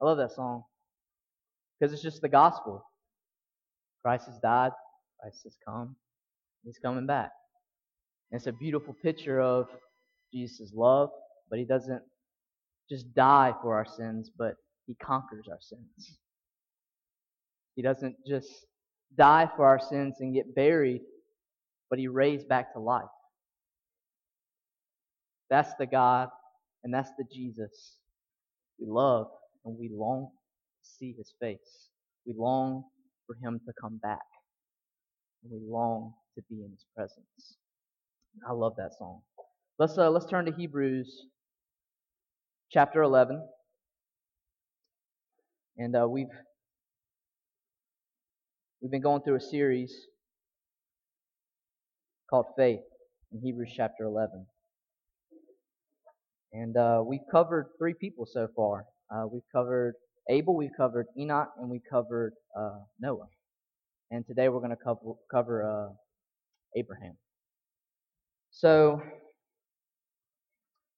I love that song because it's just the gospel. Christ has died, Christ has come, He's coming back. And it's a beautiful picture of Jesus' love, but He doesn't just die for our sins, but He conquers our sins. He doesn't just die for our sins and get buried, but He raised back to life. That's the God and that's the Jesus we love and we long to see his face. We long for him to come back. And we long to be in his presence. I love that song. Let's uh, let's turn to Hebrews chapter 11. And uh, we've we've been going through a series called Faith in Hebrews chapter 11. And uh, we've covered three people so far. Uh, we've covered Abel, we've covered Enoch, and we covered uh, Noah. And today we're going to cover, cover uh, Abraham. So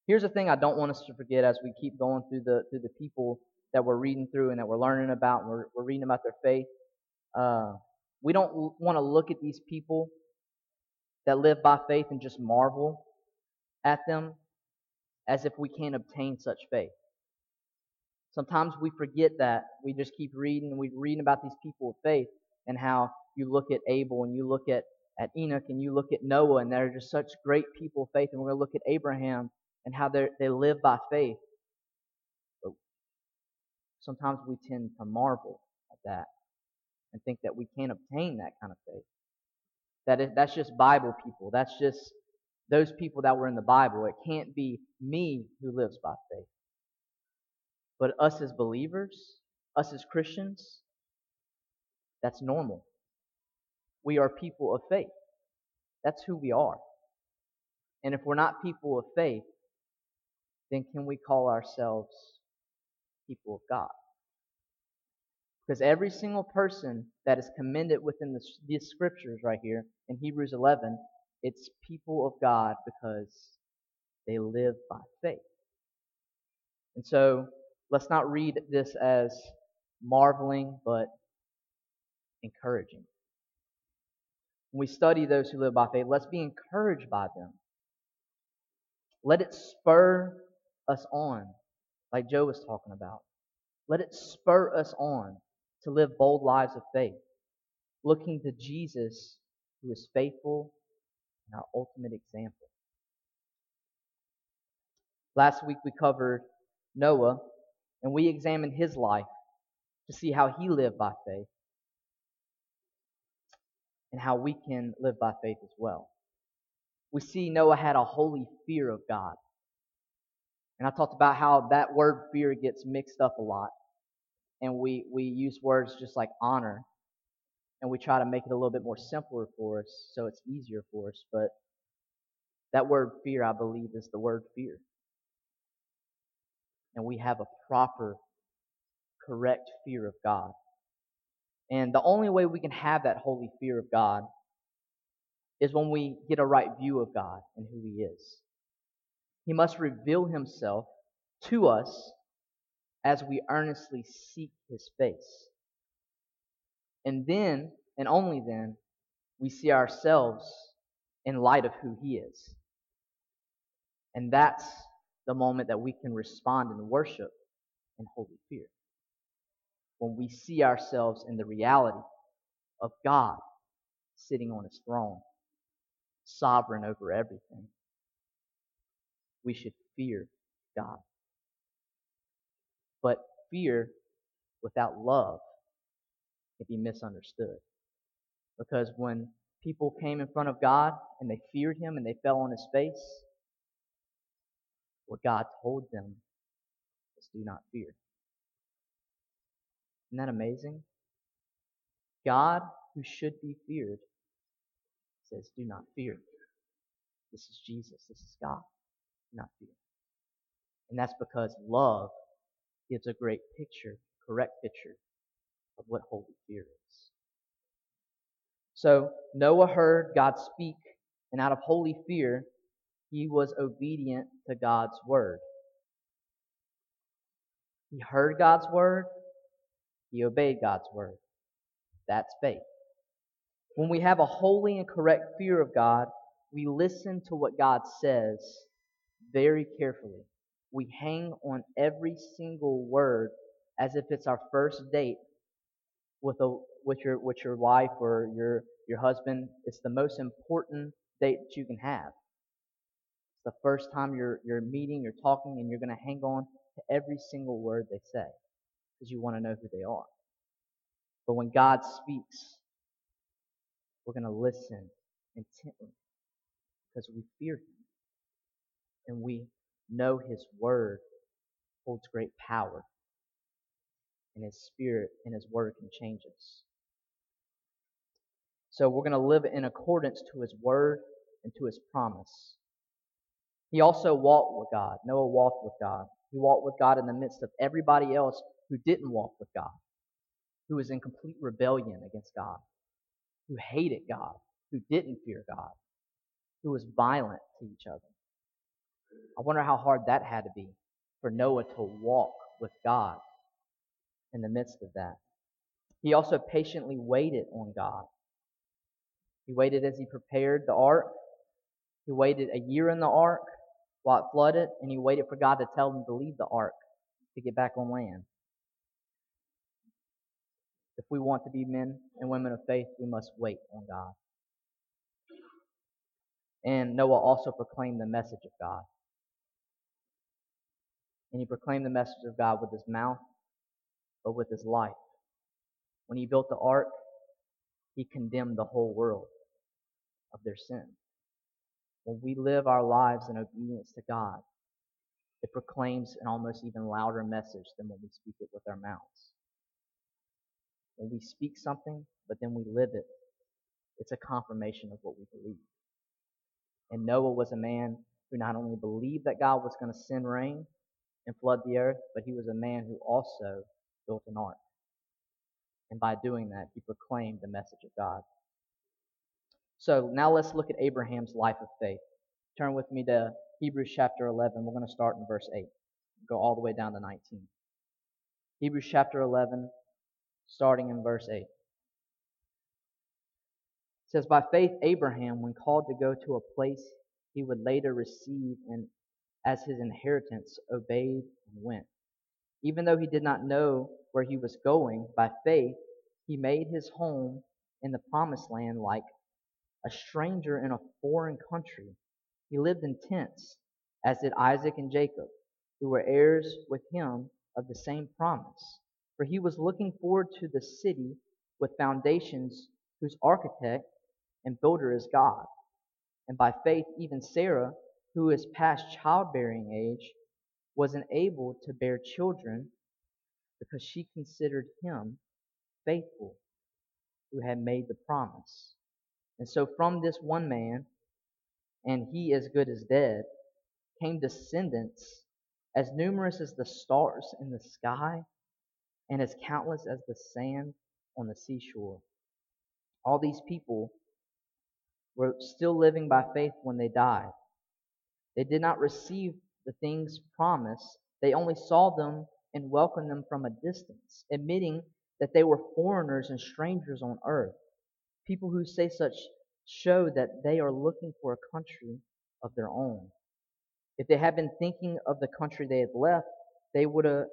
here's the thing I don't want us to forget as we keep going through the through the people that we're reading through and that we're learning about. And we're, we're reading about their faith. Uh, we don't want to look at these people that live by faith and just marvel at them as if we can't obtain such faith. Sometimes we forget that. We just keep reading, and we reading about these people of faith and how you look at Abel and you look at, at Enoch and you look at Noah and they're just such great people of faith. And we're going to look at Abraham and how they live by faith. But sometimes we tend to marvel at that and think that we can't obtain that kind of faith. That is, that's just Bible people. That's just those people that were in the Bible. It can't be me who lives by faith. But us as believers, us as Christians, that's normal. We are people of faith. That's who we are. And if we're not people of faith, then can we call ourselves people of God? Because every single person that is commended within the, these scriptures right here in Hebrews 11 it's people of God because they live by faith. And so let's not read this as marveling, but encouraging. When we study those who live by faith, let's be encouraged by them. Let it spur us on, like Joe was talking about. Let it spur us on to live bold lives of faith, looking to Jesus, who is faithful and our ultimate example. Last week we covered Noah and we examined his life to see how he lived by faith and how we can live by faith as well. We see Noah had a holy fear of God. And I talked about how that word fear gets mixed up a lot. And we, we use words just like honor and we try to make it a little bit more simpler for us so it's easier for us. But that word fear, I believe, is the word fear. And we have a proper, correct fear of God. And the only way we can have that holy fear of God is when we get a right view of God and who He is. He must reveal Himself to us as we earnestly seek His face. And then, and only then, we see ourselves in light of who He is. And that's the moment that we can respond in worship and holy fear. When we see ourselves in the reality of God sitting on His throne, sovereign over everything, we should fear God. But fear without love can be misunderstood. Because when people came in front of God and they feared him and they fell on his face, what God told them was do not fear. Isn't that amazing? God, who should be feared, says, do not fear. This is Jesus. This is God. Do not fear. And that's because love gives a great picture, correct picture of what holy fear is. So Noah heard God speak, and out of holy fear, he was obedient to God's word. He heard God's word, he obeyed God's word. That's faith. When we have a holy and correct fear of God, we listen to what God says very carefully. We hang on every single word as if it's our first date with a with your with your wife or your your husband. It's the most important date that you can have. The first time you're you're meeting, you're talking, and you're going to hang on to every single word they say because you want to know who they are. But when God speaks, we're going to listen intently because we fear Him and we know His Word holds great power, and His Spirit and His Word can change us. So we're going to live in accordance to His Word and to His promise. He also walked with God. Noah walked with God. He walked with God in the midst of everybody else who didn't walk with God, who was in complete rebellion against God, who hated God, who didn't fear God, who was violent to each other. I wonder how hard that had to be for Noah to walk with God in the midst of that. He also patiently waited on God. He waited as he prepared the ark. He waited a year in the ark while it flooded, and he waited for God to tell him to leave the ark to get back on land. If we want to be men and women of faith, we must wait on God. And Noah also proclaimed the message of God. And he proclaimed the message of God with his mouth, but with his life. When he built the ark, he condemned the whole world of their sin. When we live our lives in obedience to God, it proclaims an almost even louder message than when we speak it with our mouths. When we speak something, but then we live it, it's a confirmation of what we believe. And Noah was a man who not only believed that God was going to send rain and flood the earth, but he was a man who also built an ark. And by doing that, he proclaimed the message of God. So now let's look at Abraham's life of faith. Turn with me to Hebrews chapter 11. We're going to start in verse 8, go all the way down to 19. Hebrews chapter 11, starting in verse 8. It says, By faith, Abraham, when called to go to a place he would later receive and as his inheritance, obeyed and went. Even though he did not know where he was going, by faith, he made his home in the promised land like a stranger in a foreign country. He lived in tents, as did Isaac and Jacob, who were heirs with him of the same promise. For he was looking forward to the city with foundations, whose architect and builder is God. And by faith, even Sarah, who is past childbearing age, was enabled to bear children because she considered him faithful who had made the promise. And so from this one man, and he as good as dead, came descendants as numerous as the stars in the sky and as countless as the sand on the seashore. All these people were still living by faith when they died. They did not receive the things promised, they only saw them and welcomed them from a distance, admitting that they were foreigners and strangers on earth. People who say such show that they are looking for a country of their own. If they had been thinking of the country they had left, they would have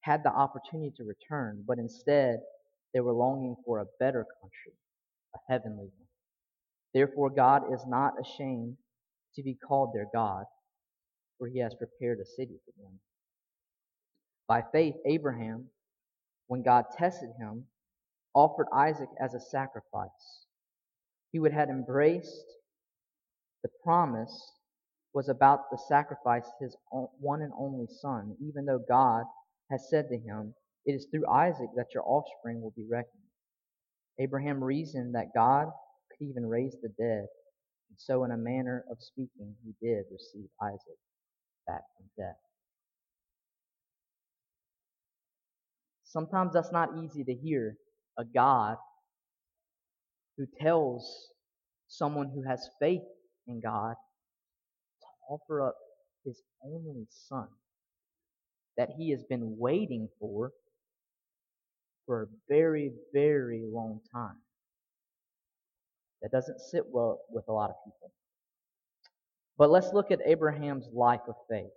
had the opportunity to return, but instead they were longing for a better country, a heavenly one. Therefore, God is not ashamed to be called their God, for he has prepared a city for them. By faith, Abraham, when God tested him, offered Isaac as a sacrifice he would have embraced the promise was about to sacrifice his one and only son, even though God has said to him, It is through Isaac that your offspring will be reckoned. Abraham reasoned that God could even raise the dead, and so, in a manner of speaking, he did receive Isaac back from death. Sometimes that's not easy to hear a God who tells someone who has faith in God to offer up his only son that he has been waiting for for a very, very long time. That doesn't sit well with a lot of people. But let's look at Abraham's life of faith.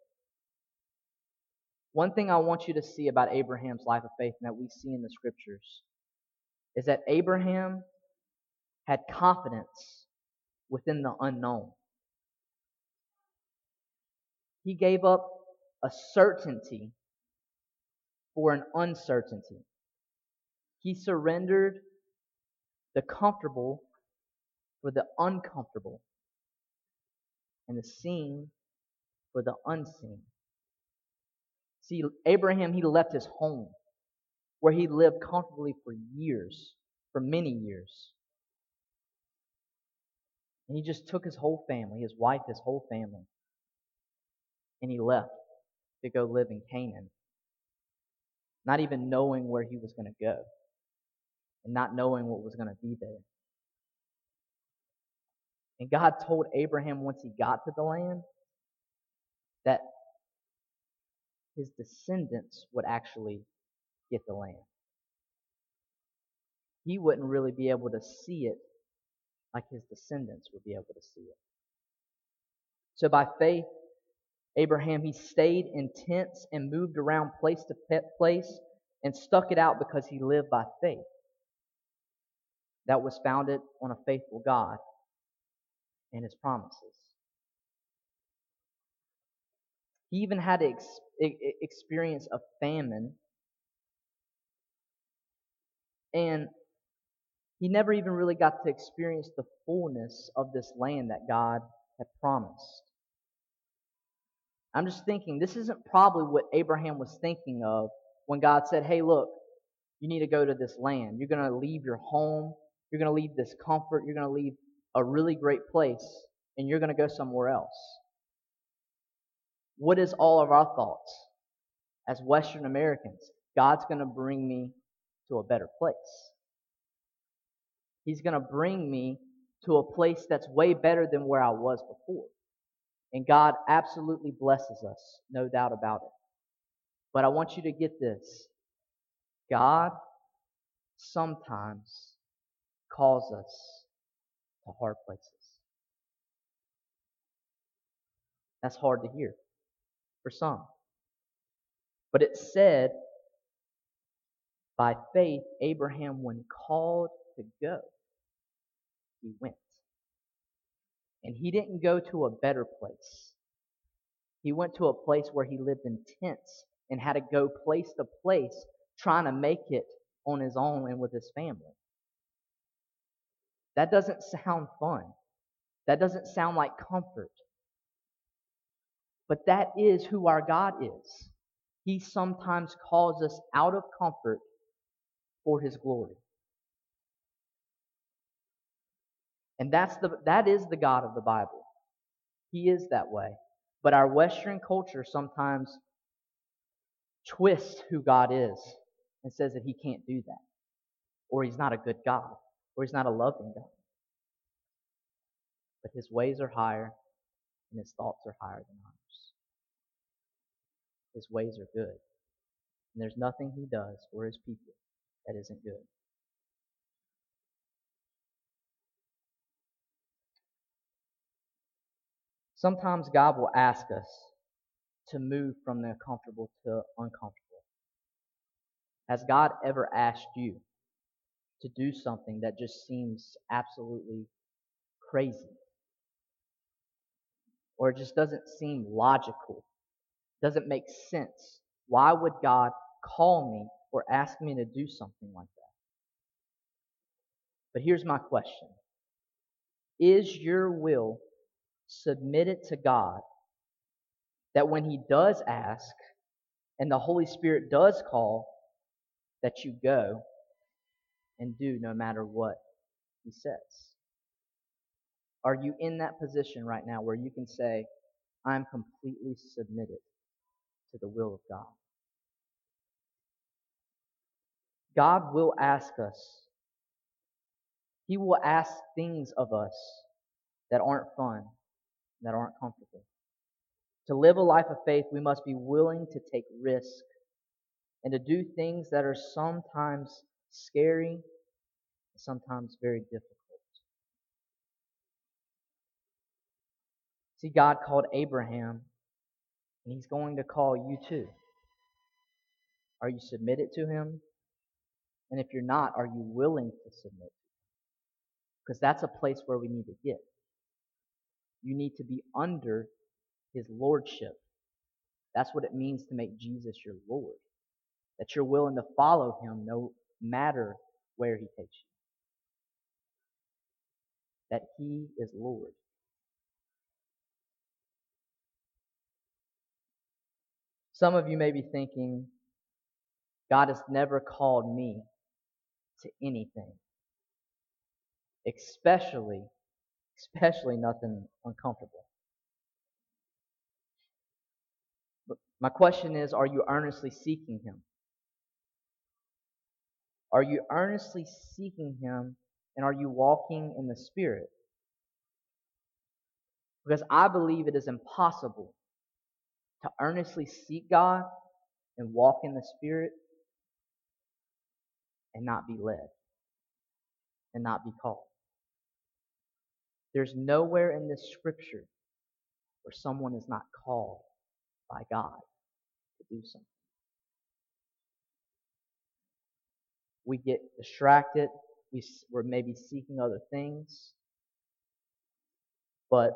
One thing I want you to see about Abraham's life of faith and that we see in the scriptures is that Abraham had confidence within the unknown. He gave up a certainty for an uncertainty. He surrendered the comfortable for the uncomfortable and the seen for the unseen. See, Abraham, he left his home where he lived comfortably for years, for many years. And he just took his whole family, his wife, his whole family, and he left to go live in Canaan, not even knowing where he was going to go and not knowing what was going to be there. And God told Abraham once he got to the land that his descendants would actually get the land. He wouldn't really be able to see it like his descendants would be able to see it. So by faith, Abraham, he stayed in tents and moved around place to place and stuck it out because he lived by faith. That was founded on a faithful God and his promises. He even had to ex- experience a famine. And he never even really got to experience the fullness of this land that God had promised. I'm just thinking, this isn't probably what Abraham was thinking of when God said, Hey, look, you need to go to this land. You're going to leave your home. You're going to leave this comfort. You're going to leave a really great place, and you're going to go somewhere else. What is all of our thoughts as Western Americans? God's going to bring me to a better place. He's going to bring me to a place that's way better than where I was before. And God absolutely blesses us, no doubt about it. But I want you to get this God sometimes calls us to hard places. That's hard to hear for some. But it said, by faith, Abraham, when called to go, he went. And he didn't go to a better place. He went to a place where he lived in tents and had to go place to place trying to make it on his own and with his family. That doesn't sound fun. That doesn't sound like comfort. But that is who our God is. He sometimes calls us out of comfort for his glory. And that's the, that is the God of the Bible. He is that way. But our Western culture sometimes twists who God is and says that he can't do that. Or he's not a good God. Or he's not a loving God. But his ways are higher and his thoughts are higher than ours. His ways are good. And there's nothing he does for his people that isn't good. Sometimes God will ask us to move from the comfortable to uncomfortable. Has God ever asked you to do something that just seems absolutely crazy? Or just doesn't seem logical? Doesn't make sense? Why would God call me or ask me to do something like that? But here's my question Is your will submit it to God that when He does ask and the Holy Spirit does call, that you go and do no matter what He says? Are you in that position right now where you can say, I'm completely submitted to the will of God? God will ask us. He will ask things of us that aren't fun, that aren't comfortable. To live a life of faith, we must be willing to take risk and to do things that are sometimes scary, sometimes very difficult. See, God called Abraham, and He's going to call you too. Are you submitted to Him? And if you're not, are you willing to submit? Because that's a place where we need to get. You need to be under His Lordship. That's what it means to make Jesus your Lord. That you're willing to follow Him no matter where He takes you. That He is Lord. Some of you may be thinking, God has never called me to anything, especially, especially nothing uncomfortable. But my question is, are you earnestly seeking Him? Are you earnestly seeking Him and are you walking in the Spirit? Because I believe it is impossible to earnestly seek God and walk in the Spirit and not be led and not be called. There's nowhere in this scripture where someone is not called by God to do something. We get distracted. We, we're maybe seeking other things. But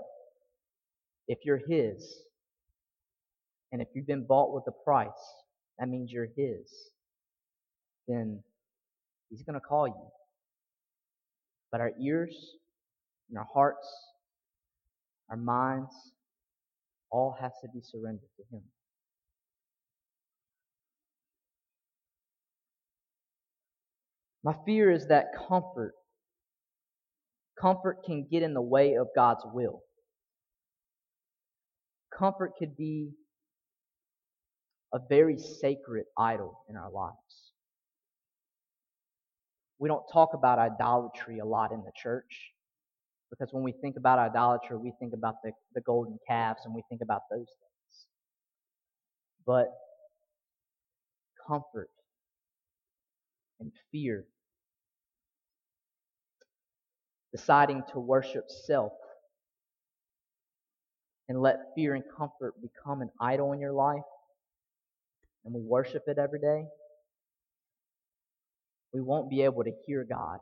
if you're His, and if you've been bought with a price, that means you're His, then He's going to call you. But our ears our hearts, our minds, all has to be surrendered to Him. My fear is that comfort, comfort can get in the way of God's will. Comfort could be a very sacred idol in our lives. We don't talk about idolatry a lot in the church because when we think about idolatry, we think about the, the golden calves and we think about those things. But comfort and fear, deciding to worship self and let fear and comfort become an idol in your life, and we worship it every day, we won't be able to hear God.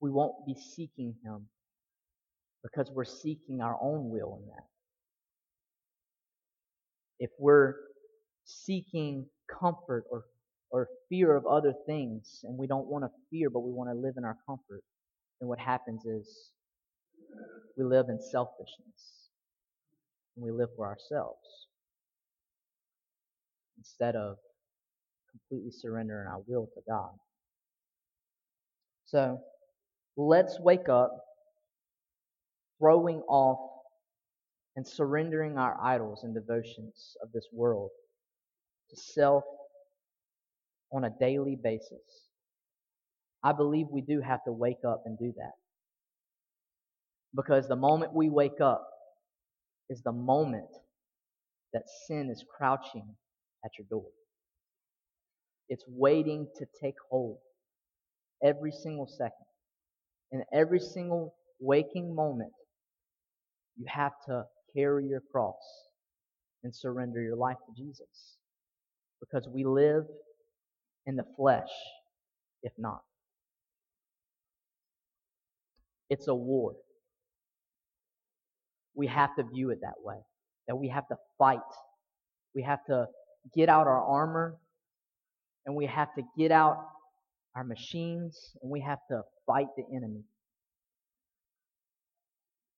We won't be seeking Him because we're seeking our own will in that. If we're seeking comfort or, or fear of other things and we don't want to fear but we want to live in our comfort, then what happens is we live in selfishness and we live for ourselves instead of completely surrendering our will to God. So let's wake up throwing off and surrendering our idols and devotions of this world to self on a daily basis. I believe we do have to wake up and do that. Because the moment we wake up is the moment that sin is crouching at your door. It's waiting to take hold every single second. In every single waking moment, you have to carry your cross and surrender your life to Jesus. Because we live in the flesh, if not. It's a war. We have to view it that way. That we have to fight. We have to get out our armor and we have to get out our machines and we have to fight the enemy.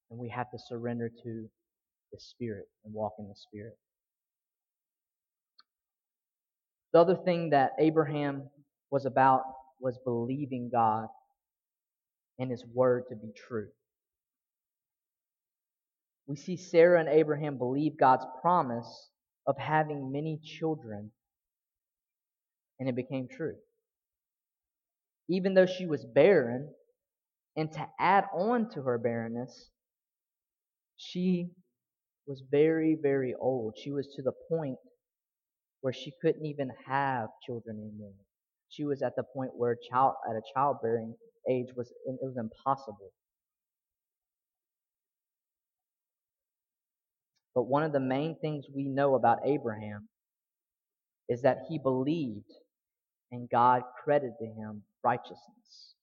And we have to surrender to the Spirit and walk in the Spirit. The other thing that Abraham was about was believing God and His Word to be true. We see Sarah and Abraham believe God's promise of having many children, and it became true. Even though she was barren, and to add on to her barrenness, she was very, very old. She was to the point where she couldn't even have children anymore. She was at the point where child at a childbearing age was it was impossible. But one of the main things we know about Abraham is that he believed and God credited to him righteousness.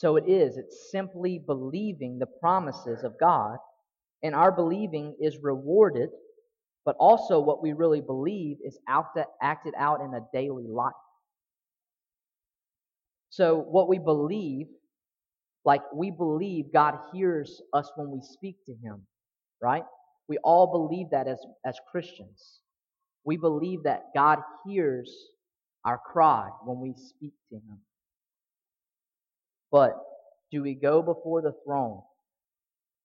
So it is, it's simply believing the promises of God, and our believing is rewarded, but also what we really believe is out to, acted out in a daily life. So what we believe, like we believe God hears us when we speak to Him, right? We all believe that as, as Christians. We believe that God hears our cry when we speak to Him. But do we go before the throne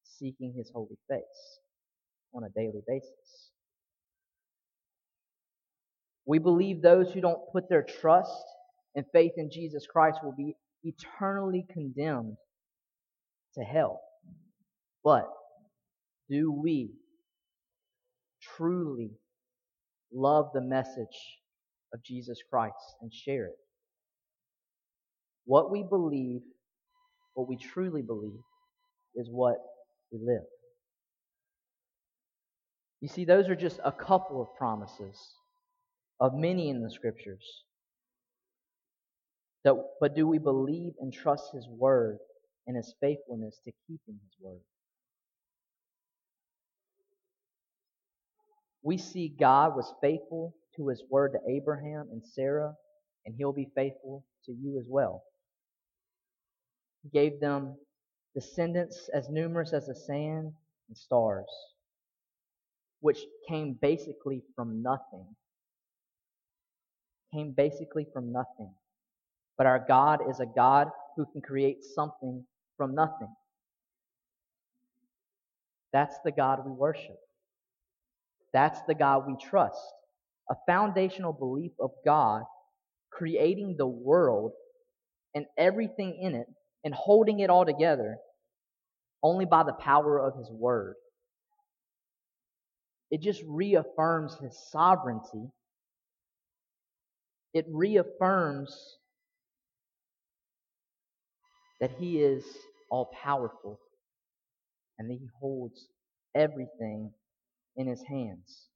seeking his holy face on a daily basis? We believe those who don't put their trust and faith in Jesus Christ will be eternally condemned to hell. But do we truly love the message of Jesus Christ and share it? What we believe what we truly believe is what we live. You see, those are just a couple of promises of many in the scriptures. That, but do we believe and trust His word and His faithfulness to keeping His word? We see God was faithful to His word to Abraham and Sarah, and He'll be faithful to you as well gave them descendants as numerous as the sand and stars, which came basically from nothing. Came basically from nothing. But our God is a God who can create something from nothing. That's the God we worship. That's the God we trust. A foundational belief of God creating the world and everything in it and holding it all together only by the power of His Word. It just reaffirms His sovereignty. It reaffirms that He is all powerful and that He holds everything in His hands.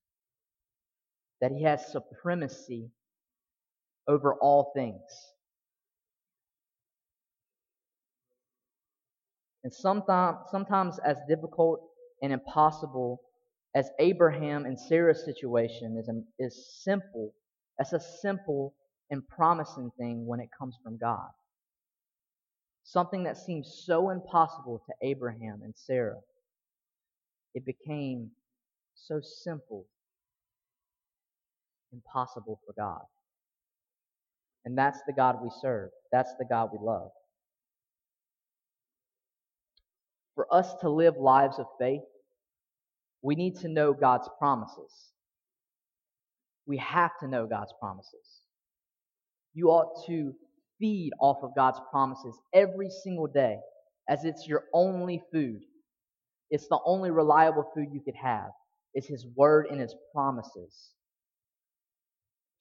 That He has supremacy over all things. And sometimes, sometimes as difficult and impossible as Abraham and Sarah's situation is, um, is simple, that's a simple and promising thing when it comes from God. Something that seems so impossible to Abraham and Sarah, it became so simple, impossible for God. And that's the God we serve. That's the God we love. For us to live lives of faith, we need to know God's promises. We have to know God's promises. You ought to feed off of God's promises every single day as it's your only food. It's the only reliable food you could have. It's His Word and His promises.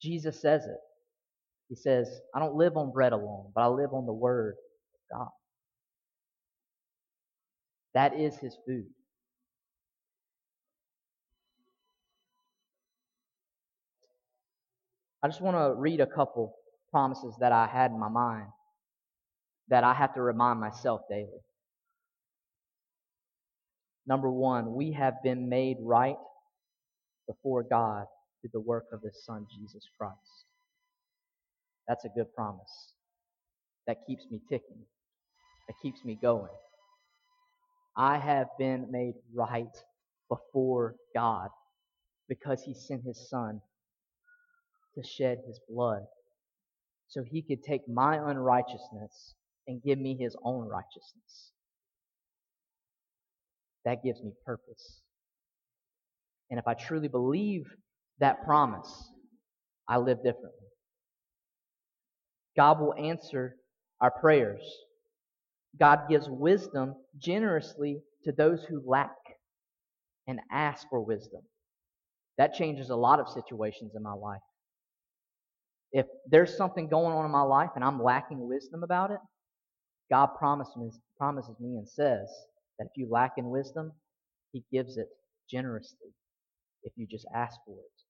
Jesus says it. He says, I don't live on bread alone, but I live on the Word of God. That is his food. I just want to read a couple promises that I had in my mind that I have to remind myself daily. Number one, we have been made right before God through the work of His Son, Jesus Christ. That's a good promise. That keeps me ticking, that keeps me going. I have been made right before God because he sent his son to shed his blood so he could take my unrighteousness and give me his own righteousness. That gives me purpose. And if I truly believe that promise, I live differently. God will answer our prayers. God gives wisdom generously to those who lack. and ask for wisdom. That changes a lot of situations in my life. If there's something going on in my life and I'm lacking wisdom about it, God promises promises me and says that if you lack in wisdom, He gives it generously if you just ask for it.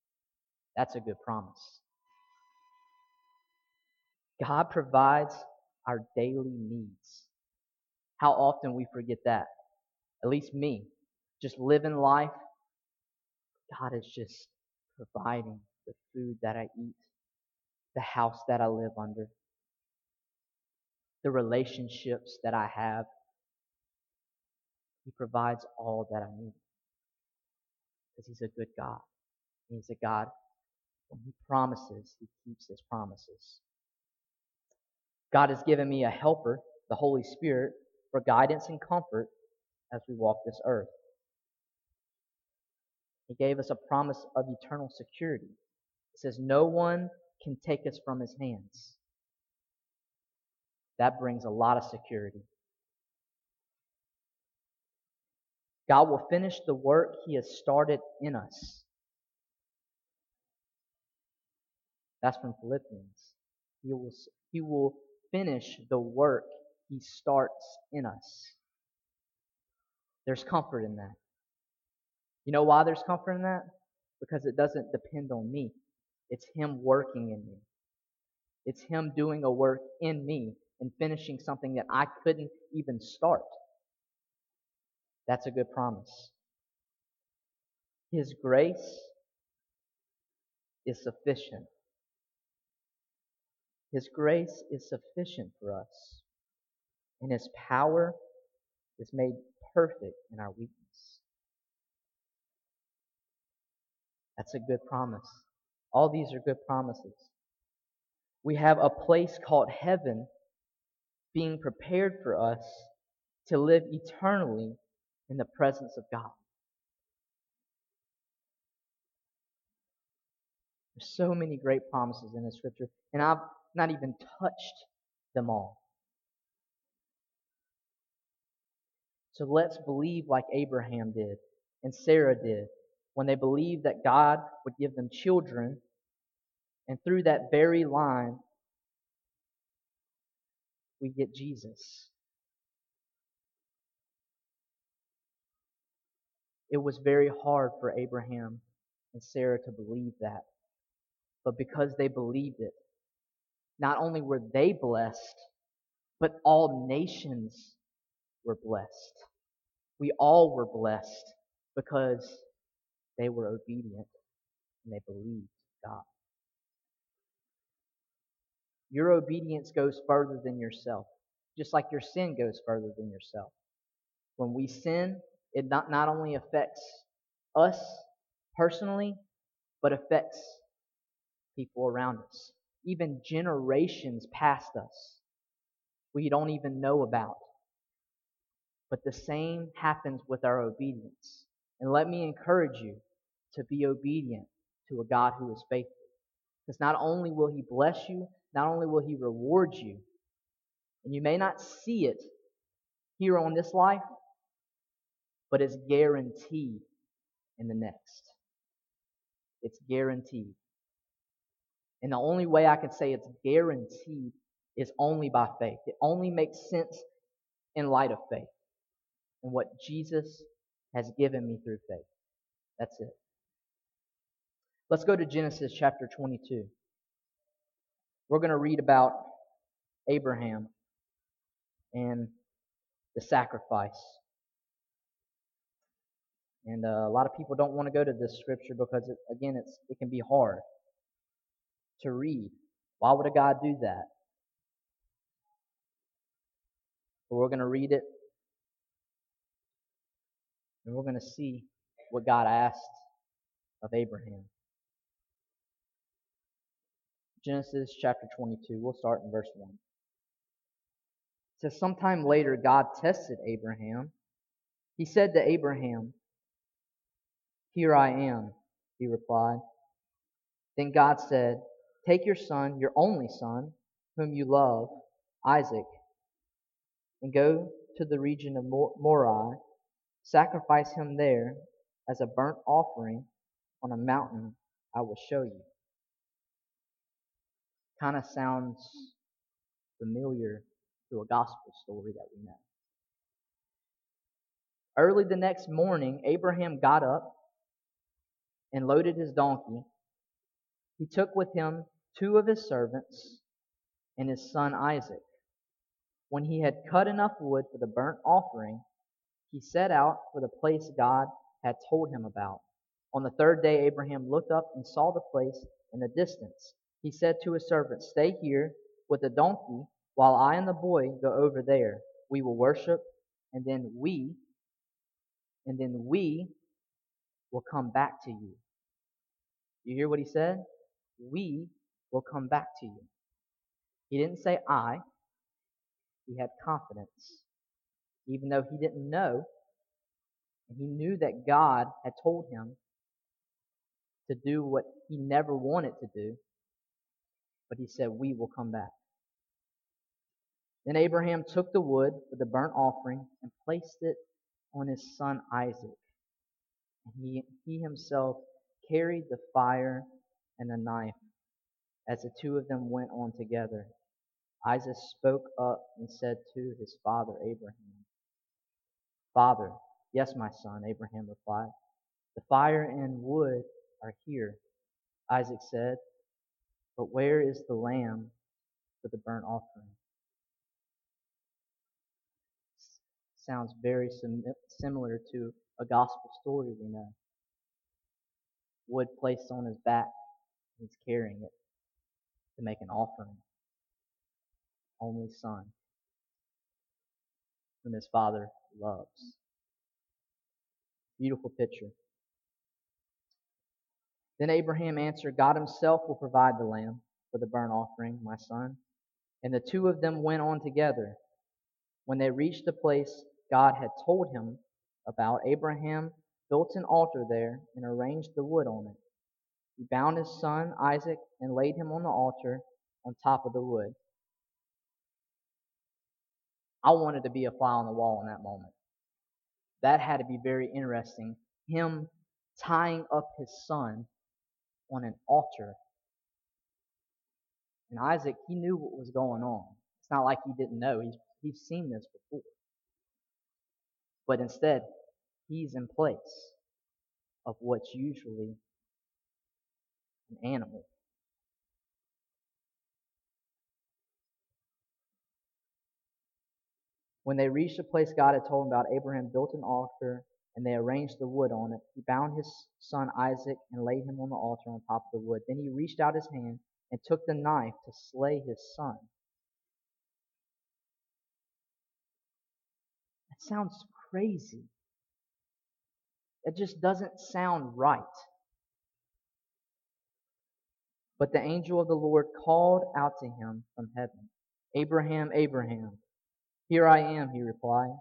That's a good promise. God provides our daily needs. How often we forget that. At least me. Just living life. God is just providing the food that I eat, the house that I live under, the relationships that I have. He provides all that I need. Because He's a good God. He's a God, when He promises, He keeps His promises. God has given me a helper, the Holy Spirit, for guidance and comfort as we walk this earth. He gave us a promise of eternal security. It says, No one can take us from his hands. That brings a lot of security. God will finish the work he has started in us. That's from Philippians. He will, he will finish the work he starts in us. There's comfort in that. You know why there's comfort in that? Because it doesn't depend on me. It's Him working in me. It's Him doing a work in me and finishing something that I couldn't even start. That's a good promise. His grace is sufficient. His grace is sufficient for us, and His power is made perfect in our weakness. That's a good promise. All these are good promises. We have a place called heaven being prepared for us to live eternally in the presence of God. There's so many great promises in the scripture, and I've not even touched them all. So let's believe like Abraham did and Sarah did when they believed that God would give them children, and through that very line, we get Jesus. It was very hard for Abraham and Sarah to believe that. But because they believed it, not only were they blessed, but all nations were blessed. We all were blessed because they were obedient and they believed God. Your obedience goes further than yourself, just like your sin goes further than yourself. When we sin, it not, not only affects us personally, but affects people around us even generations past us we don't even know about. But the same happens with our obedience. And let me encourage you to be obedient to a God who is faithful. Because not only will He bless you, not only will He reward you, and you may not see it here on this life, but it's guaranteed in the next. It's guaranteed. And the only way I can say it's guaranteed is only by faith. It only makes sense in light of faith and what Jesus has given me through faith. That's it. Let's go to Genesis chapter 22. We're going to read about Abraham and the sacrifice. And uh, a lot of people don't want to go to this scripture because, it, again, it's, it can be hard to read. Why would a God do that? But we're going to read it and we're going to see what God asked of Abraham. Genesis chapter 22, we'll start in verse 1. It says, Sometime later, God tested Abraham. He said to Abraham, Here I am, he replied. Then God said, Take your son, your only son, whom you love, Isaac, and go to the region of Moriah, sacrifice him there as a burnt offering on a mountain I will show you. Kind of sounds familiar to a gospel story that we know. Early the next morning, Abraham got up and loaded his donkey. He took with him two of his servants and his son Isaac. When he had cut enough wood for the burnt offering, he set out for the place God had told him about. On the third day, Abraham looked up and saw the place in the distance. He said to his servant, Stay here with the donkey while I and the boy go over there. We will worship, and then we, and then we will come back to you. You hear what he said? We will come back to you. He didn't say I. He had confidence. Even though he didn't know, and he knew that God had told him to do what he never wanted to do, but he said, We will come back. Then Abraham took the wood for the burnt offering and placed it on his son Isaac. And he, he himself carried the fire and the knife as the two of them went on together. Isaac spoke up and said to his father Abraham, Father, yes, my son, Abraham replied. The fire and wood are here, Isaac said, but where is the lamb for the burnt offering? Sounds very sim- similar to a gospel story we know. Wood placed on his back, he's carrying it to make an offering. Only son, whom his father loves. Beautiful picture. Then Abraham answered, God himself will provide the lamb for the burnt offering, my son. And the two of them went on together. When they reached the place God had told him about, Abraham built an altar there and arranged the wood on it. He bound his son Isaac and laid him on the altar on top of the wood. I wanted to be a fly on the wall in that moment. That had to be very interesting. Him tying up his son on an altar. And Isaac, he knew what was going on. It's not like he didn't know. He's, he's seen this before. But instead, he's in place of what's usually an animal. When they reached the place God had told him about, Abraham built an altar and they arranged the wood on it. He bound his son Isaac and laid him on the altar on top of the wood. Then he reached out his hand and took the knife to slay his son. That sounds crazy. It just doesn't sound right. But the angel of the Lord called out to him from heaven, Abraham, Abraham. Here I am, he replied.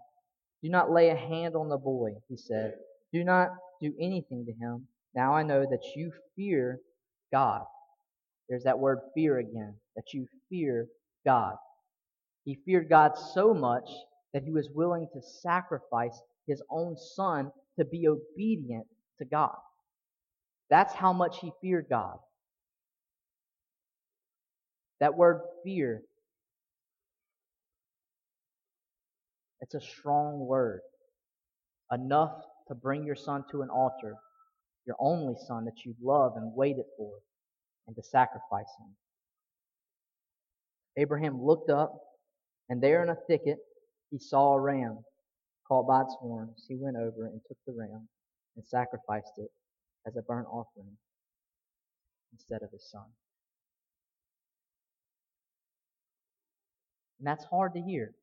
Do not lay a hand on the boy, he said. Do not do anything to him. Now I know that you fear God. There's that word fear again, that you fear God. He feared God so much that he was willing to sacrifice his own son to be obedient to God. That's how much he feared God. That word fear It's a strong word. Enough to bring your son to an altar, your only son that you love and waited for, and to sacrifice him. Abraham looked up, and there in a thicket he saw a ram caught by its horns. He went over and took the ram and sacrificed it as a burnt offering instead of his son. And that's hard to hear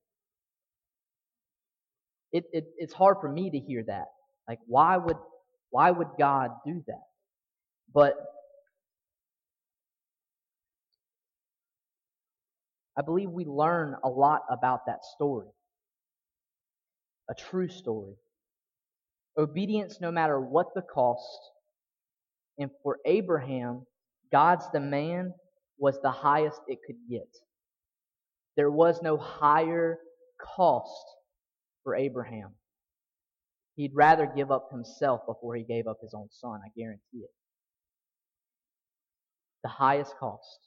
it, it, it's hard for me to hear that. Like, why would, why would God do that? But I believe we learn a lot about that story. A true story. Obedience no matter what the cost. And for Abraham, God's demand was the highest it could get. There was no higher cost for Abraham. He'd rather give up himself before he gave up his own son, I guarantee it. The highest cost.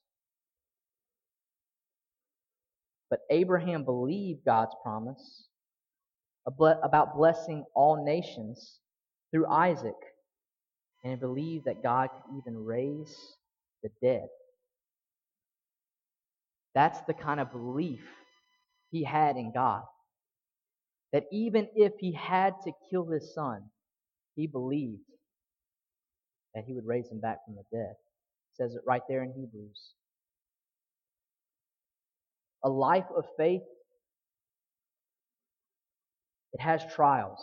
But Abraham believed God's promise about blessing all nations through Isaac, and believed that God could even raise the dead. That's the kind of belief he had in God. That even if he had to kill his son, he believed that he would raise him back from the dead. It says it right there in Hebrews. A life of faith, it has trials,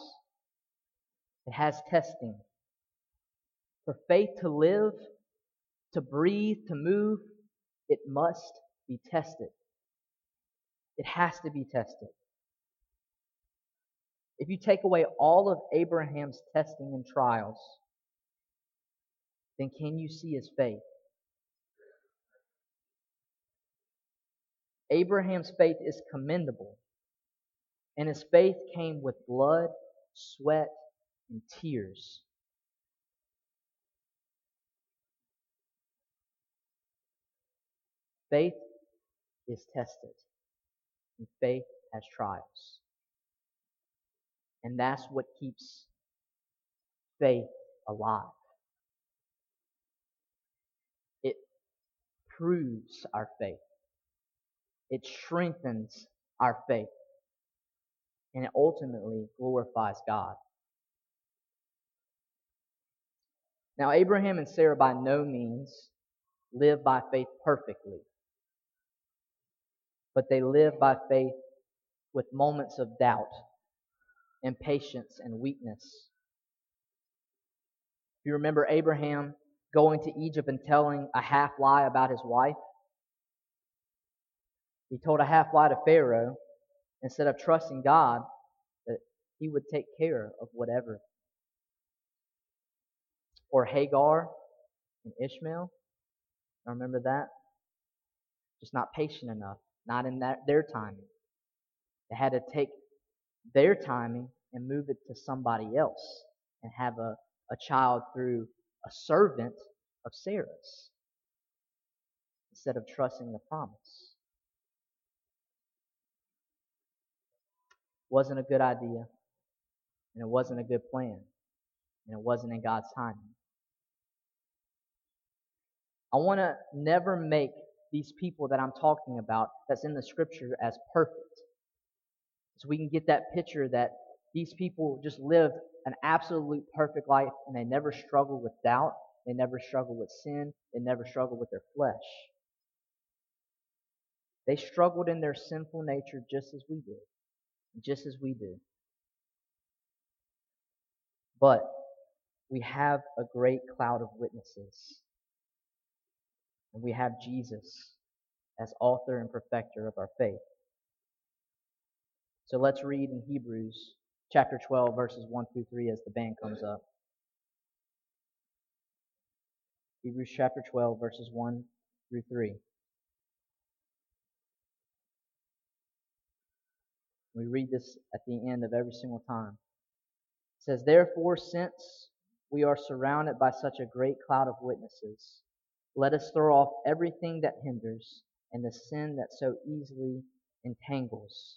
it has testing. For faith to live, to breathe, to move, it must be tested. It has to be tested. If you take away all of Abraham's testing and trials, then can you see his faith? Abraham's faith is commendable, and his faith came with blood, sweat, and tears. Faith is tested, and faith has trials. And that's what keeps faith alive. It proves our faith, it strengthens our faith, and it ultimately glorifies God. Now, Abraham and Sarah by no means live by faith perfectly but they live by faith with moments of doubt, impatience, and weakness. You remember Abraham going to Egypt and telling a half lie about his wife, he told a half lie to Pharaoh instead of trusting God that he would take care of whatever. Or Hagar and Ishmael. I remember that? Just not patient enough not in that, their timing. They had to take their timing and move it to somebody else and have a, a child through a servant of Sarah's instead of trusting the promise. Wasn't a good idea, and it wasn't a good plan, and it wasn't in God's timing. I want to never make these people that I'm talking about that's in the scripture as perfect. So we can get that picture that these people just lived an absolute perfect life and they never struggled with doubt, they never struggled with sin, they never struggled with their flesh. They struggled in their sinful nature just as we did, just as we do. But we have a great cloud of witnesses and we have Jesus as author and perfecter of our faith. So let's read in Hebrews chapter 12, verses 1 through 3 as the band comes up. Hebrews chapter 12, verses 1 through 3. We read this at the end of every single time. It says, Therefore, since we are surrounded by such a great cloud of witnesses, let us throw off everything that hinders and the sin that so easily entangles.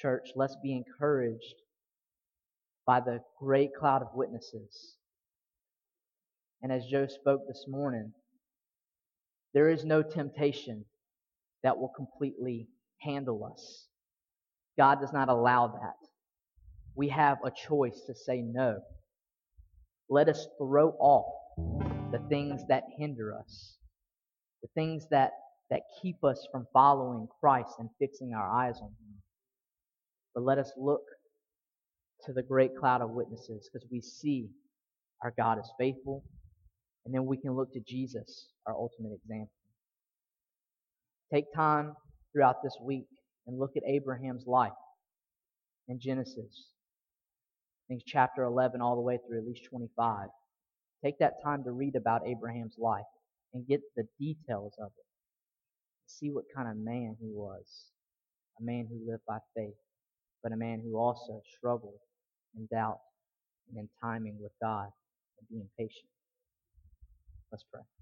Church, let's be encouraged by the great cloud of witnesses. And as Joe spoke this morning, there is no temptation that will completely handle us. God does not allow that. We have a choice to say no. Let us throw off the things that hinder us, the things that, that keep us from following Christ and fixing our eyes on Him. But let us look to the great cloud of witnesses because we see our God is faithful, and then we can look to Jesus, our ultimate example. Take time throughout this week and look at Abraham's life in Genesis. I think chapter 11 all the way through at least 25. Take that time to read about Abraham's life and get the details of it. See what kind of man he was. A man who lived by faith, but a man who also struggled in doubt and in timing with God and being patient. Let's pray.